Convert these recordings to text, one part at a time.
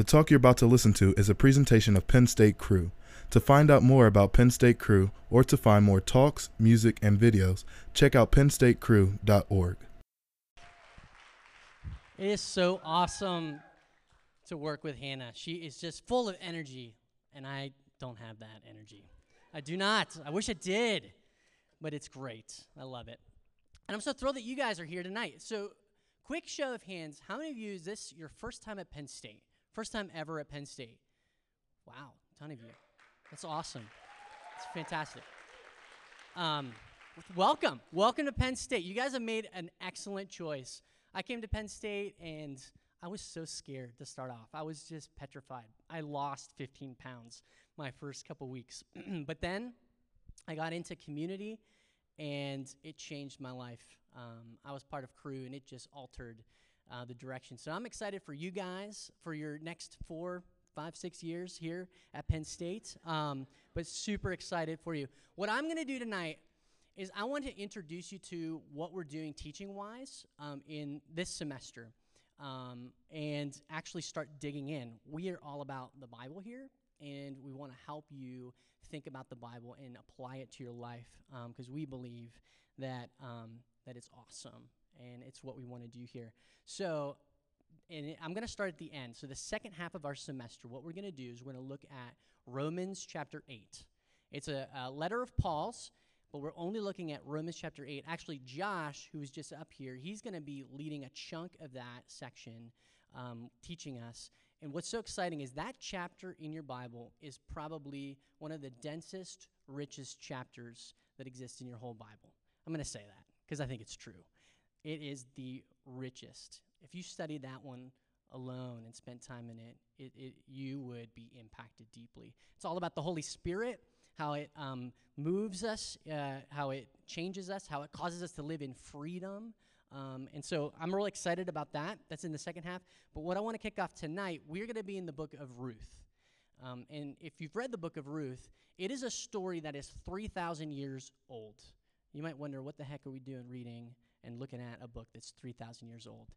The talk you're about to listen to is a presentation of Penn State Cru. To find out more about Penn State Cru or to find more talks, music, and videos, check out pennstatecru.org. It is so awesome to work with Hannah. She is just full of energy, and I don't have that energy. I do not. I wish I did, but it's great. I love it. And I'm so thrilled that you guys are here tonight. So, quick show of hands how many of you is this your first time at Penn State? First time ever at Penn State? Wow, ton of you. That's awesome. It's fantastic. Um, welcome. Welcome to Penn State. You guys have made an excellent choice. I came to Penn State and I was so scared to start off. I was just petrified. I lost 15 pounds my first couple weeks. but then I got into community and it changed my life. Um, I was part of Cru and it just altered uh, the direction. So I'm excited for you guys for your next four, five, six years here at Penn State. Um, but super excited for you. What I'm going to do tonight is I want to introduce you to what we're doing teaching wise um, in this semester um, and actually start digging in. We are all about the Bible here, and we want to help you think about the Bible and apply it to your life because um, we believe that um, that it's awesome and it's what we want to do here. So, and I'm going to start at the end. So, the second half of our semester, what we're going to do is we're going to look at Romans chapter 8. It's a, a letter of Paul's but we're only looking at Romans chapter 8. Actually, Josh, who is just up here, he's going to be leading a chunk of that section, um, teaching us. And what's so exciting is that chapter in your Bible is probably one of the densest, richest chapters that exist in your whole Bible. I'm going to say that because I think it's true. It is the richest. If you study that one alone and spent time in it, it, it you would be impacted deeply. It's all about the Holy Spirit how it um, moves us, uh, how it changes us, how it causes us to live in freedom. Um, and so I'm really excited about that. That's in the second half. But what I want to kick off tonight, we're going to be in the book of Ruth. Um, and if you've read the book of Ruth, it is a story that is 3,000 years old. You might wonder, what the heck are we doing reading and looking at a book that's 3,000 years old?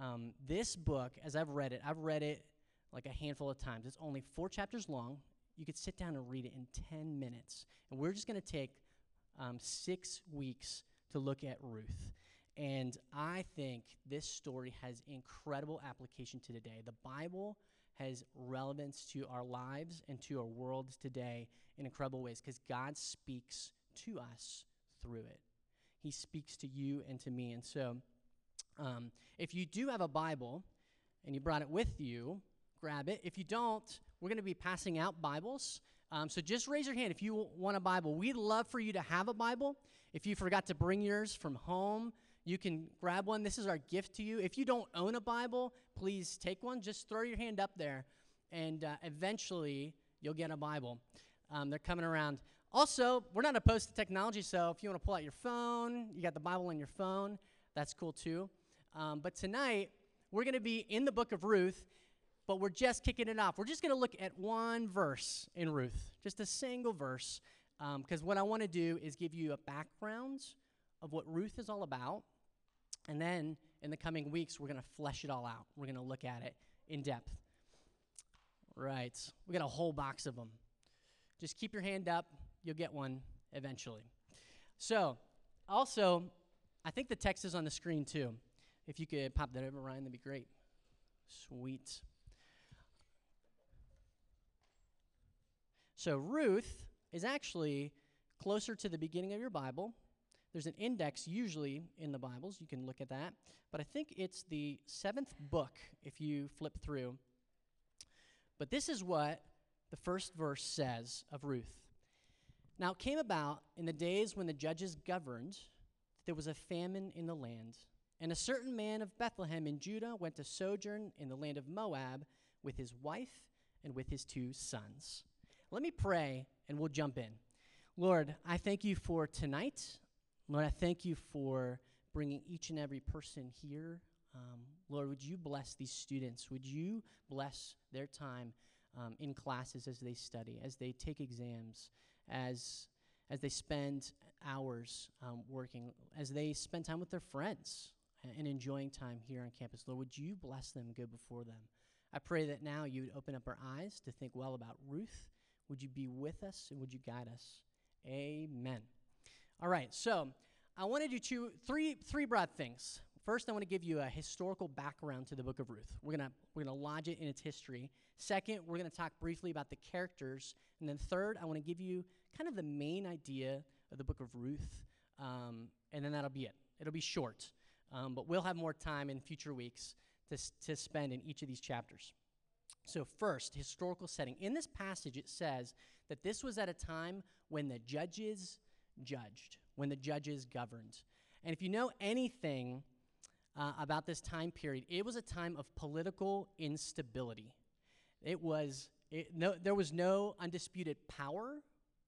Um, this book, as I've read it, I've read it like a handful of times. It's only four chapters long you could sit down and read it in 10 minutes. And we're just going to take um, six weeks to look at Ruth. And I think this story has incredible application to today. The Bible has relevance to our lives and to our world today in incredible ways because God speaks to us through it. He speaks to you and to me. And so, um, if you do have a Bible and you brought it with you, grab it. If you don't, we're going to be passing out Bibles. Um, so just raise your hand if you want a Bible. We'd love for you to have a Bible. If you forgot to bring yours from home, you can grab one. This is our gift to you. If you don't own a Bible, please take one. Just throw your hand up there, and uh, eventually you'll get a Bible. Um, they're coming around. Also, we're not opposed to technology, so if you want to pull out your phone, you got the Bible on your phone, that's cool too. Um, but tonight, we're going to be in the book of Ruth, but we're just kicking it off. We're just going to look at one verse in Ruth, just a single verse, because um, what I want to do is give you a background of what Ruth is all about. And then in the coming weeks, we're going to flesh it all out. We're going to look at it in depth. Right. We got a whole box of them. Just keep your hand up. You'll get one eventually. So, also, I think the text is on the screen too. If you could pop that over, Ryan, that'd be great. Sweet. So Ruth is actually closer to the beginning of your Bible. There's an index usually in the Bibles. You can look at that. But I think it's the seventh book if you flip through. But this is what the first verse says of Ruth. Now it came about in the days when the judges governed that there was a famine in the land. And a certain man of Bethlehem in Judah went to sojourn in the land of Moab with his wife and with his two sons. Let me pray and we'll jump in. Lord, I thank you for tonight. Lord, I thank you for bringing each and every person here. Um, Lord, would you bless these students? Would you bless their time um, in classes as they study, as they take exams, as as they spend hours um, working, as they spend time with their friends and enjoying time here on campus? Lord, would you bless them and go before them? I pray that now you would open up our eyes to think well about Ruth. Would you be with us and would you guide us? Amen. All right, so I want to do two, three, three broad things. First, I want to give you a historical background to the book of Ruth. We're gonna we're gonna lodge it in its history. Second, we're gonna talk briefly about the characters, and then third, I want to give you kind of the main idea of the book of Ruth, um, and then that'll be it. It'll be short, um, but we'll have more time in future weeks to, to spend in each of these chapters. So, first, historical setting. In this passage, it says that this was at a time when the judges judged, when the judges governed. And if you know anything uh, about this time period, it was a time of political instability. It was, it, no, there was no undisputed power.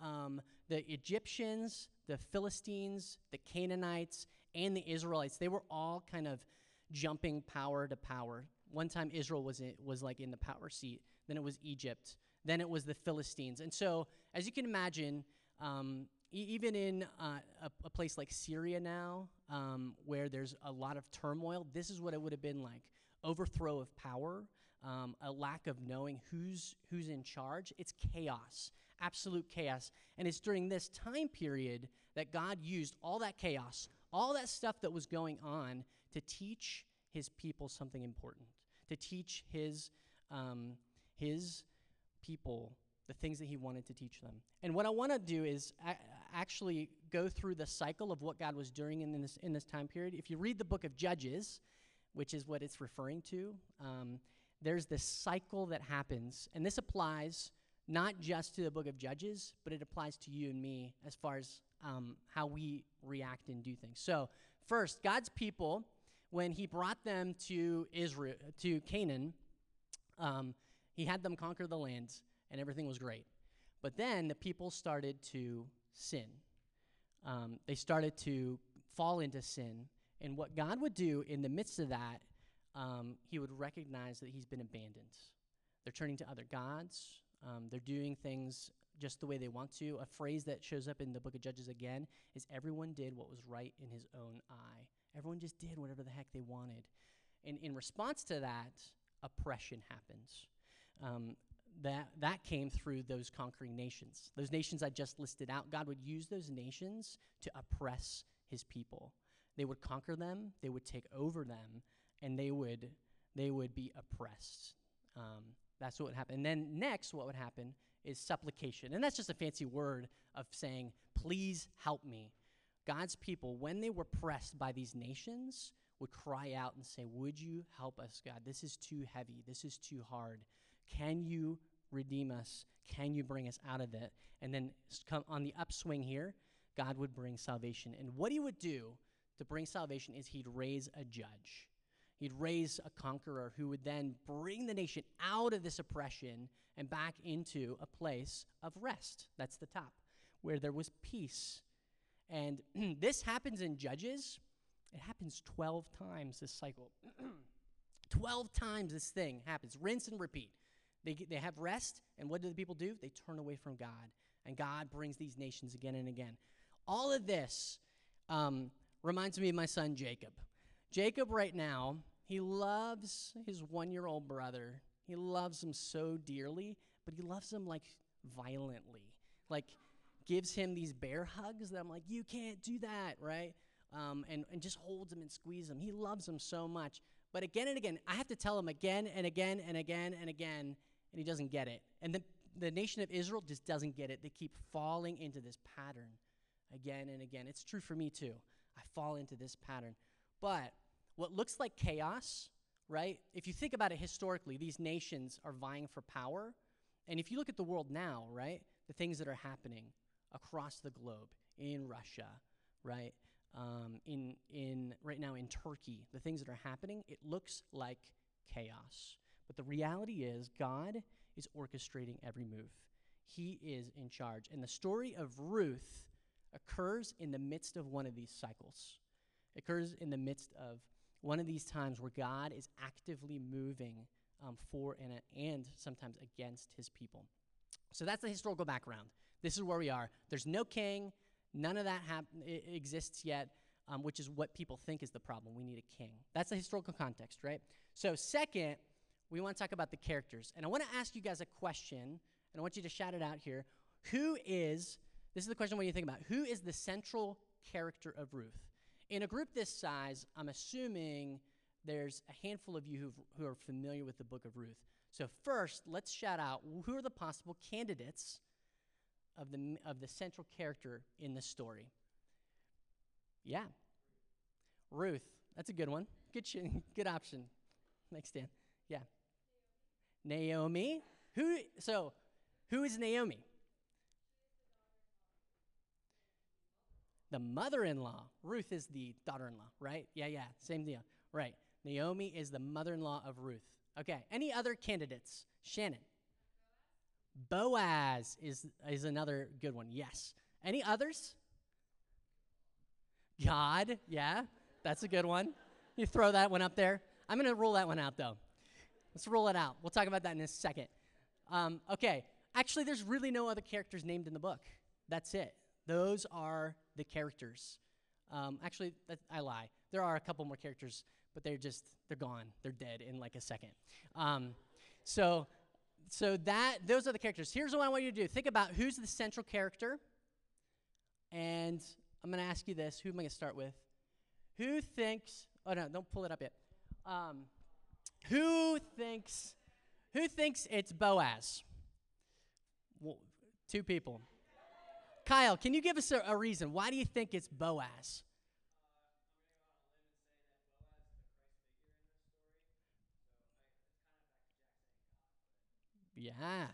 Um, the Egyptians, the Philistines, the Canaanites, and the Israelites, they were all kind of jumping power to power. One time Israel was in, was like in the power seat, then it was Egypt, then it was the Philistines. And so, as you can imagine, um, e- even in uh, a, a place like Syria now, um, where there's a lot of turmoil, this is what it would have been like: overthrow of power, um, a lack of knowing who's who's in charge. It's chaos, absolute chaos. And it's during this time period that God used all that chaos, all that stuff that was going on, to teach His people something important, to teach His um, His people the things that He wanted to teach them. And what I want to do is actually go through the cycle of what God was doing in this in this time period. If you read the book of Judges, which is what it's referring to. Um, there's this cycle that happens, and this applies not just to the book of Judges, but it applies to you and me as far as um, how we react and do things. So, first, God's people, when He brought them to Israel, to Canaan, um, He had them conquer the land, and everything was great. But then the people started to sin. Um, they started to fall into sin, and what God would do in the midst of that, um, He would recognize that He's been abandoned. They're turning to other gods. Um, they're doing things just the way they want to. A phrase that shows up in the book of Judges again is everyone did what was right in his own eye. Everyone just did whatever the heck they wanted. And in response to that, oppression happens. Um, that, that came through those conquering nations. Those nations I just listed out, God would use those nations to oppress his people. They would conquer them, they would take over them, and they would, they would be oppressed. Um, that's what would happen. And then next, what would happen is supplication. And that's just a fancy word of saying, please help me. God's people, when they were pressed by these nations, would cry out and say, Would you help us, God? This is too heavy. This is too hard. Can you redeem us? Can you bring us out of it? And then on the upswing here, God would bring salvation. And what he would do to bring salvation is he'd raise a judge. He'd raise a conqueror who would then bring the nation out of this oppression and back into a place of rest. That's the top, where there was peace. And this happens in Judges. It happens 12 times this cycle. 12 times this thing happens. Rinse and repeat. They, they have rest, and what do the people do? They turn away from God. And God brings these nations again and again. All of this um, reminds me of my son Jacob. Jacob, right now, he loves his one year old brother. He loves him so dearly, but he loves him like violently. Like, gives him these bear hugs that I'm like, you can't do that, right? Um, and, and just holds him and squeezes him. He loves him so much. But again and again, I have to tell him again and again and again and again, and he doesn't get it. And the, the nation of Israel just doesn't get it. They keep falling into this pattern again and again. It's true for me too. I fall into this pattern. But what looks like chaos, right? If you think about it historically, these nations are vying for power. And if you look at the world now, right, the things that are happening across the globe, in Russia, right, um, in in right now in Turkey, the things that are happening, it looks like chaos. But the reality is, God is orchestrating every move. He is in charge, and the story of Ruth occurs in the midst of one of these cycles. It occurs in the midst of one of these times where God is actively moving um, for and, and sometimes against his people. So that's the historical background. This is where we are. There's no king. None of that hap- exists yet, um, which is what people think is the problem. We need a king. That's the historical context, right? So, second, we want to talk about the characters. And I want to ask you guys a question, and I want you to shout it out here. Who is, this is the question I want you think about, who is the central character of Ruth? In a group this size, I'm assuming there's a handful of you who are familiar with the book of Ruth. So, first, let's shout out who are the possible candidates of the, of the central character in this story? Yeah. Ruth. That's a good one. Good, good option. Next, Dan. Yeah. Naomi. Who? So, who is Naomi? The mother-in-law. Ruth is the daughter-in-law, right? Yeah, yeah. Same deal. Right. Naomi is the mother-in-law of Ruth. Okay. Any other candidates? Shannon. Boaz is is another good one. Yes. Any others? God. Yeah. That's a good one. You throw that one up there. I'm going to roll that one out though. Let's roll it out. We'll talk about that in a second. Um, okay. Actually, there's really no other characters named in the book. That's it. Those are the characters. Um, actually, I lie. There are a couple more characters, but they're just they're gone. They're dead in like a second. Um, so, so that those are the characters. Here's what I want you to do. Think about who's the central character, and I'm going to ask you this. Who am I going to start with? Who thinks? Oh no, don't pull it up yet. Um, who thinks? Who thinks it's Boaz? Well, two people. Kyle, can you give us a, a reason? Why do you think it's Boaz? Yeah.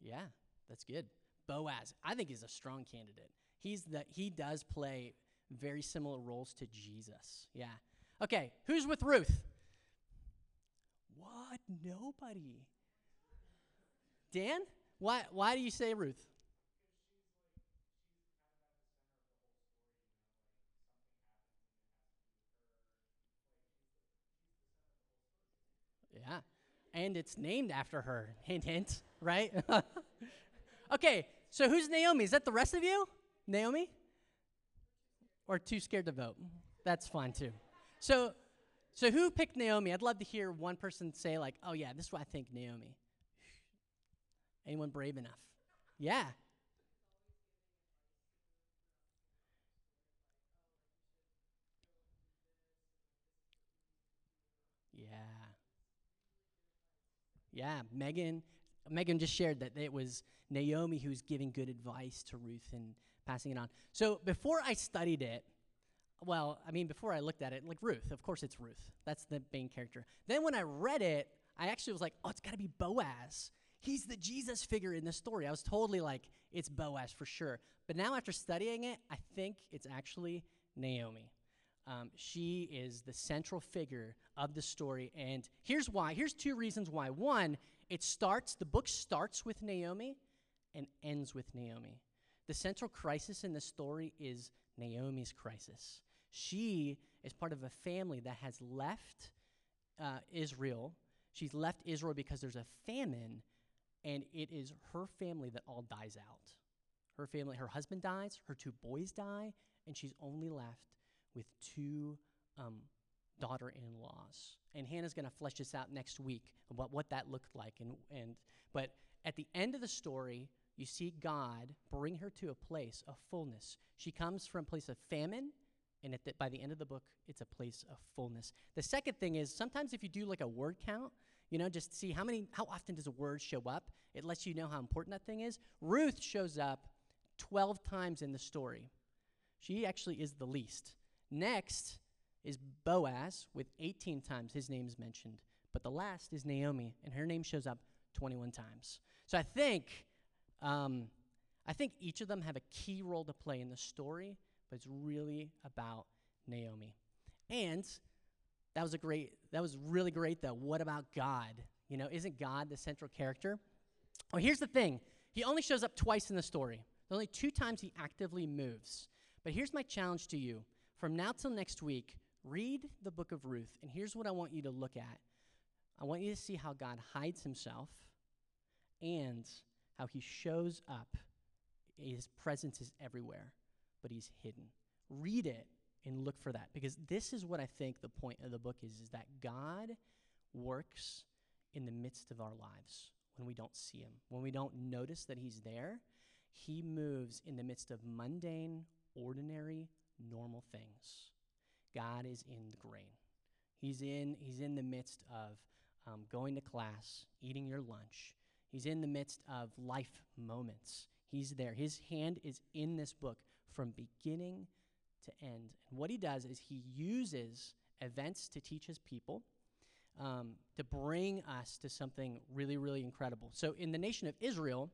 Yeah, that's good. Boaz, I think he's a strong candidate. He's the he does play very similar roles to Jesus. Yeah. Okay, who's with Ruth? Nobody. Dan? Why why do you say Ruth? Yeah. And it's named after her. Hint, hint, right? okay, so who's Naomi? Is that the rest of you? Naomi? Or too scared to vote? That's fine too. So, so who picked Naomi? I'd love to hear one person say, like, oh, yeah, this is what I think Naomi. Anyone brave enough? Yeah. Yeah. Yeah, Megan. Megan just shared that it was Naomi who's giving good advice to Ruth and passing it on. So before I studied it, well, I mean, before I looked at it, like Ruth, of course it's Ruth. That's the main character. Then when I read it, I actually was like, oh, it's got to be Boaz. He's the Jesus figure in the story. I was totally like, it's Boaz for sure. But now after studying it, I think it's actually Naomi. Um, she is the central figure of the story. And here's why. Here's two reasons why. One, it starts, the book starts with Naomi and ends with Naomi. The central crisis in the story is Naomi's crisis. She is part of a family that has left uh, Israel. She's left Israel because there's a famine, and it is her family that all dies out. Her family, her husband dies, her two boys die, and she's only left with two um, daughter in laws. And Hannah's going to flesh this out next week about what that looked like. And, and, but at the end of the story, you see God bring her to a place of fullness. She comes from a place of famine, and the, by the end of the book, it's a place of fullness. The second thing is sometimes if you do like a word count, you know, just see how many, how often does a word show up? It lets you know how important that thing is. Ruth shows up 12 times in the story. She actually is the least. Next is Boaz with 18 times his name is mentioned. But the last is Naomi, and her name shows up 21 times. So I think, um, I think each of them have a key role to play in the story, but it's really about Naomi. And that was a great, that was really great though. What about God? You know, isn't God the central character? Well, here's the thing. He only shows up twice in the story. There's only two times he actively moves. But here's my challenge to you. From now till next week, read the book of Ruth, and here's what I want you to look at. I want you to see how God hides himself and how he shows up. His presence is everywhere. But he's hidden. Read it and look for that because this is what I think the point of the book is is that God works in the midst of our lives when we don't see him. When we don't notice that he's there, he moves in the midst of mundane, ordinary, normal things. God is in the grain. He's in he's in the midst of um, going to class, eating your lunch. He's in the midst of life moments. He's there. His hand is in this book from beginning to end. And what he does is he uses events to teach his people, um, to bring us to something really, really incredible. So, in the nation of Israel,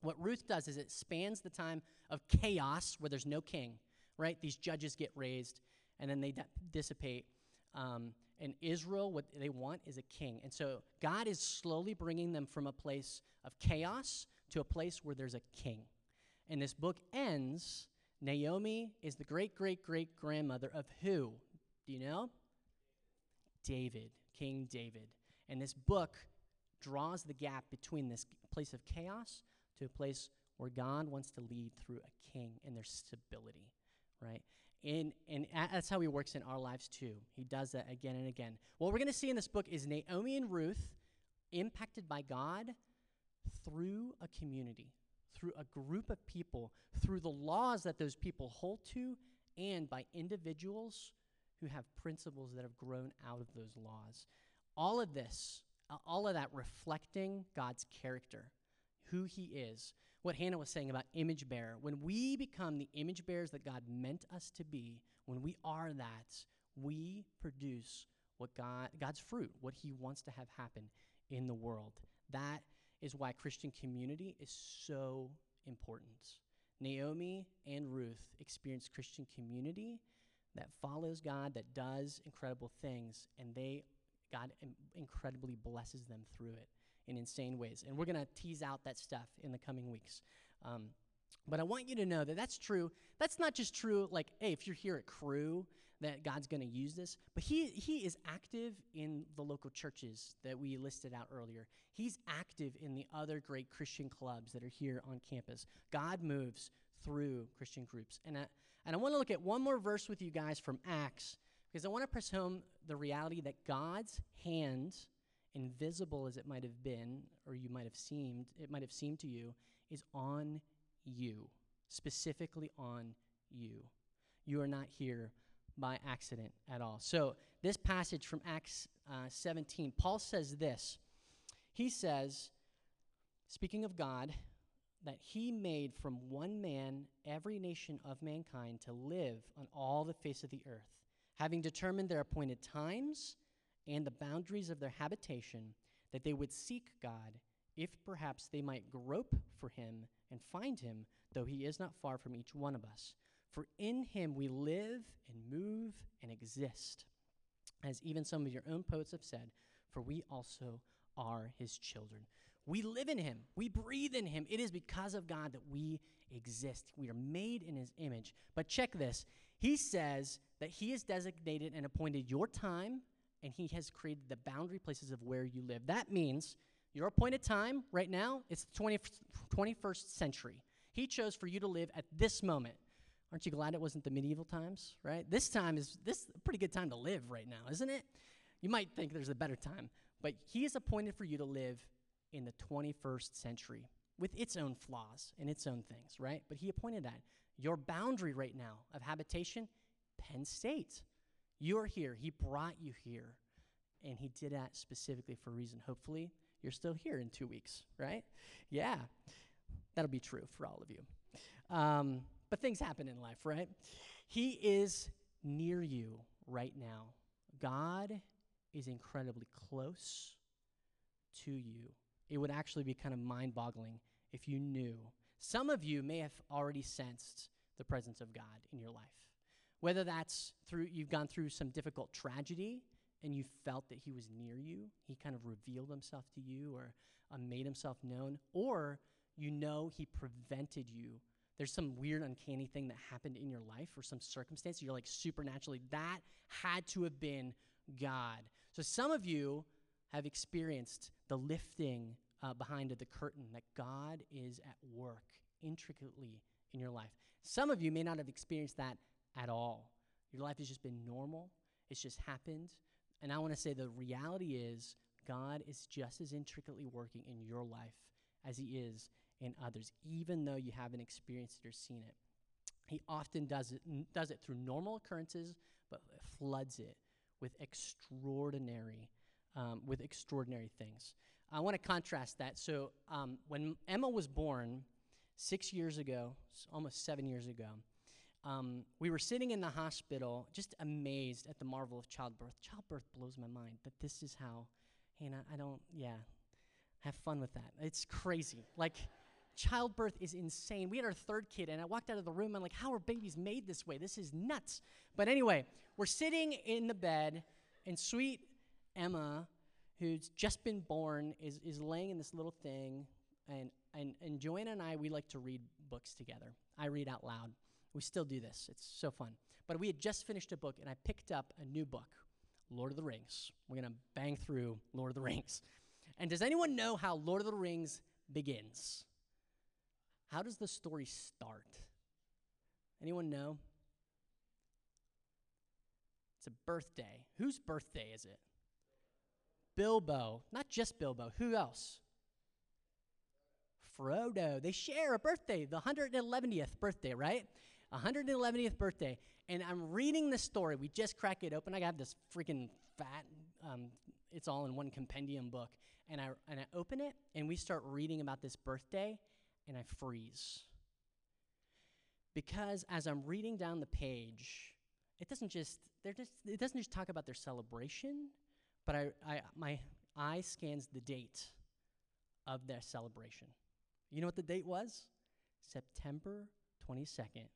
what Ruth does is it spans the time of chaos where there's no king, right? These judges get raised and then they di- dissipate. Um, and Israel, what they want is a king. And so God is slowly bringing them from a place of chaos to a place where there's a king. And this book ends. Naomi is the great great great grandmother of who? Do you know? David, King David. And this book draws the gap between this place of chaos to a place where God wants to lead through a king and there's stability, right? And, and that's how he works in our lives too. He does that again and again. What we're going to see in this book is Naomi and Ruth impacted by God through a community, through a group of people, through the laws that those people hold to, and by individuals who have principles that have grown out of those laws. All of this, uh, all of that reflecting God's character, who he is. What Hannah was saying about image bearer. When we become the image bearers that God meant us to be, when we are that, we produce what God God's fruit, what he wants to have happen in the world. That is why Christian community is so important. Naomi and Ruth experienced Christian community that follows God, that does incredible things, and they God incredibly blesses them through it in insane ways. And we're going to tease out that stuff in the coming weeks. Um, but I want you to know that that's true. That's not just true, like, hey, if you're here at Cru, that God's going to use this. But he, he is active in the local churches that we listed out earlier. He's active in the other great Christian clubs that are here on campus. God moves through Christian groups. And I, and I want to look at one more verse with you guys from Acts because I want to press home the reality that God's hand, invisible as it might have been, or you might have seemed, it might have seemed to you, is on you, specifically on you. You are not here by accident at all. So, this passage from Acts uh, 17, Paul says this. He says, speaking of God, that he made from one man every nation of mankind to live on all the face of the earth, having determined their appointed times and the boundaries of their habitation, that they would seek God, if perhaps they might grope for him and find him, though he is not far from each one of us. For in him we live and move and exist, as even some of your own poets have said, for we also are his children. We live in him. We breathe in him. It is because of God that we exist. We are made in his image. But check this. He says that he has designated and appointed your time and he has created the boundary places of where you live. That means your appointed time right now, it's the 20, 21st century. He chose for you to live at this moment. Aren't you glad it wasn't the medieval times, right? This time is this a pretty good time to live right now, isn't it? You might think there's a better time, but he has appointed for you to live in the 21st century with its own flaws and its own things, right? But he appointed that. Your boundary right now of habitation, Penn State. You're here. He brought you here. And he did that specifically for a reason. Hopefully, you're still here in two weeks, right? Yeah, that'll be true for all of you. Um, but things happen in life, right? He is near you right now. God is incredibly close to you. It would actually be kind of mind boggling if you knew. Some of you may have already sensed the presence of God in your life. Whether that's through you've gone through some difficult tragedy and you felt that he was near you, he kind of revealed himself to you or uh, made himself known, or you know he prevented you. There's some weird, uncanny thing that happened in your life or some circumstance. You're like supernaturally, that had to have been God. So some of you have experienced the lifting uh, behind the curtain that God is at work intricately in your life. Some of you may not have experienced that at all. Your life has just been normal, it's just happened. And I want to say the reality is God is just as intricately working in your life as He is in others, even though you haven't experienced it or seen it. He often does it, does it through normal occurrences, but floods it with extraordinary, um, with extraordinary things. I want to contrast that. So um, when Emma was born six years ago, almost seven years ago, um, we were sitting in the hospital, just amazed at the marvel of childbirth. Childbirth blows my mind, but this is how, Hannah, I don't, yeah, have fun with that. It's crazy. Like, childbirth is insane. We had our third kid, and I walked out of the room. I'm like, how are babies made this way? This is nuts. But anyway, we're sitting in the bed, and sweet Emma, who's just been born, is, is laying in this little thing. And, and, and Joanna and I, we like to read books together. I read out loud. We still do this, it's so fun. But we had just finished a book, and I picked up a new book Lord of the Rings. We're going to bang through Lord of the Rings. And does anyone know how Lord of the Rings begins? How does the story start? Anyone know? It's a birthday. Whose birthday is it? Bilbo. Not just Bilbo. Who else? Frodo. They share a birthday, the 111th birthday, right? 111th birthday. And I'm reading the story. We just crack it open. I got this freaking fat, um, it's all in one compendium book. And I, and I open it, and we start reading about this birthday, and I freeze. Because as I'm reading down the page, it doesn't just, they're just it doesn't just talk about their celebration, but I, I, my eye scans the date of their celebration. You know what the date was? September 22nd,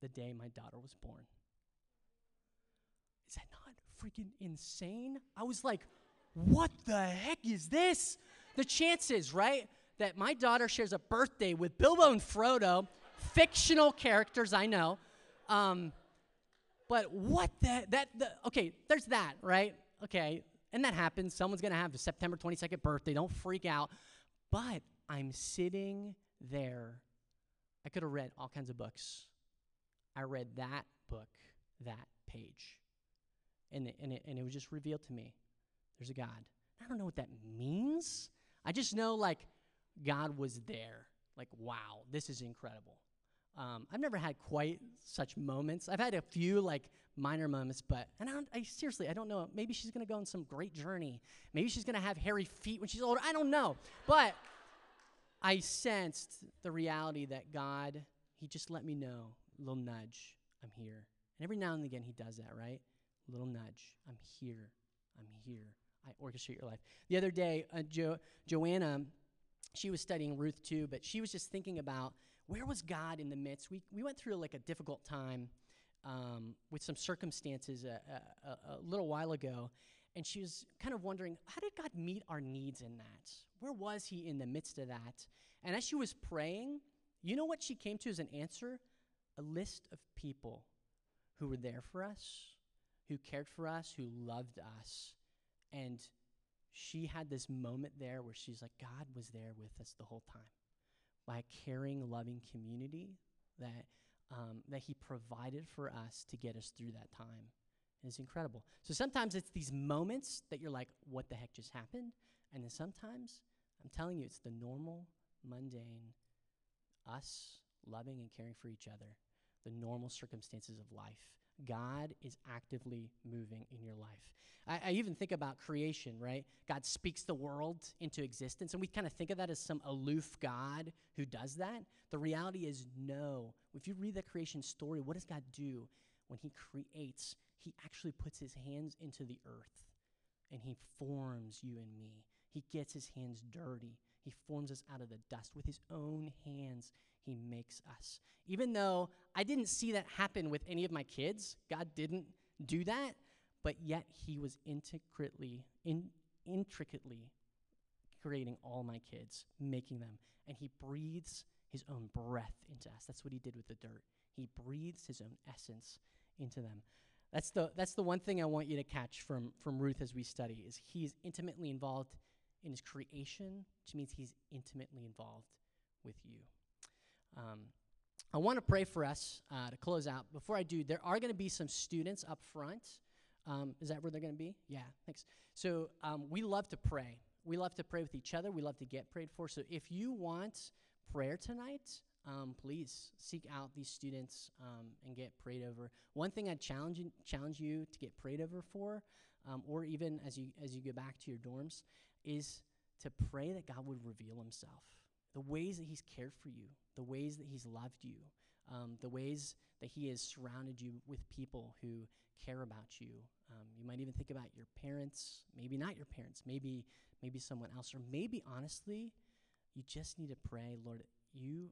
the day my daughter was born. Is that not freaking insane? I was like, what the heck is this? The chances, right? That my daughter shares a birthday with Bilbo and Frodo, fictional characters, I know. Um, but what the, that, the, okay, there's that, right? Okay, and that happens. Someone's gonna have a September 22nd birthday. Don't freak out. But I'm sitting there. I could have read all kinds of books. I read that book, that page. And it, and, it, and it was just revealed to me there's a God. I don't know what that means. I just know, like, God was there. Like, wow, this is incredible. Um, I've never had quite such moments. I've had a few, like, minor moments, but, and I, I seriously, I don't know. Maybe she's going to go on some great journey. Maybe she's going to have hairy feet when she's older. I don't know. But I sensed the reality that God, He just let me know, little nudge, I'm here. And every now and again, He does that, right? Little nudge, I'm here, I'm here. I orchestrate your life. The other day, uh, jo- Joanna, she was studying Ruth too, but she was just thinking about where was God in the midst. We, we went through like a difficult time um, with some circumstances a, a, a, a little while ago, and she was kind of wondering, how did God meet our needs in that? Where was He in the midst of that? And as she was praying, you know what she came to as an answer? A list of people who were there for us, who cared for us, who loved us. And she had this moment there where she's like, God was there with us the whole time by a caring, loving community that, um, that He provided for us to get us through that time. And it's incredible. So sometimes it's these moments that you're like, what the heck just happened? And then sometimes, I'm telling you, it's the normal, mundane, us loving and caring for each other, the normal circumstances of life. God is actively moving in your life. I, I, even think about creation, right? God speaks the world into existence, and we kind of think of that as some aloof God who does that. The reality is, no. If you read the creation story, what does God do when He creates? He actually puts His hands into the earth and He forms you and me. He gets His hands dirty. He forms us out of the dust. With His own hands, He makes us. Even though I didn't see that happen with any of my kids, God didn't do that, but yet He was intricately, in, intricately creating all my kids, making them. And He breathes His own breath into us. That's what He did with the dirt. He breathes His own essence into them. That's the, that's the one thing I want you to catch from, from Ruth as we study is he's intimately involved in his creation, which means he's intimately involved with you. Um, I want to pray for us uh, to close out. Before I do, there are going to be some students up front. Um, is that where they're going to be? Yeah, thanks. So um, we love to pray. We love to pray with each other. We love to get prayed for. So if you want prayer tonight, um, please seek out these students um, and get prayed over. One thing I'd challenge you, challenge you to get prayed over for, um, or even as you as you go back to your dorms, is to pray that God would reveal Himself, the ways that He's cared for you, the ways that He's loved you, um, the ways that He has surrounded you with people who care about you. Um, you might even think about your parents, maybe not your parents, maybe maybe someone else, or maybe honestly, you just need to pray, Lord, you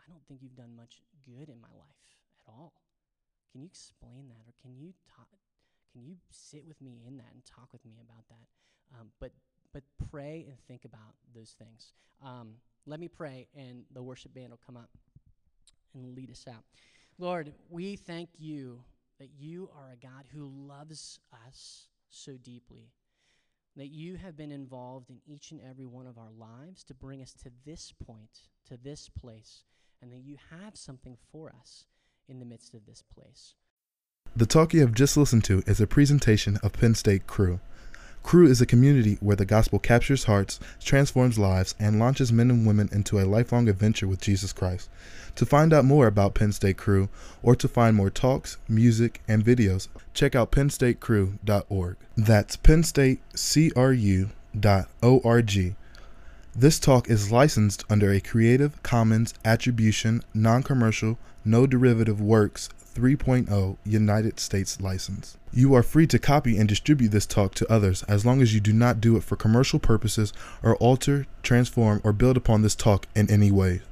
I don't think you've done much good in my life at all. Can you explain that, or can you talk? Can you sit with me in that and talk with me about that? Um, but but pray and think about those things. Um, let me pray, and the worship band will come up and lead us out. Lord, we thank you that you are a God who loves us so deeply, that you have been involved in each and every one of our lives to bring us to this point, to this place, and that you have something for us in the midst of this place. The talk you have just listened to is a presentation of Penn State Cru. Cru is a community where the gospel captures hearts, transforms lives, and launches men and women into a lifelong adventure with Jesus Christ. To find out more about Penn State Cru or to find more talks, music, and videos, check out pennstatecru.org. That's pennstatecru.org. This talk is licensed under a Creative Commons Attribution, Non Commercial, No Derivative Works 3.0 United States license. You are free to copy and distribute this talk to others as long as you do not do it for commercial purposes or alter, transform, or build upon this talk in any way.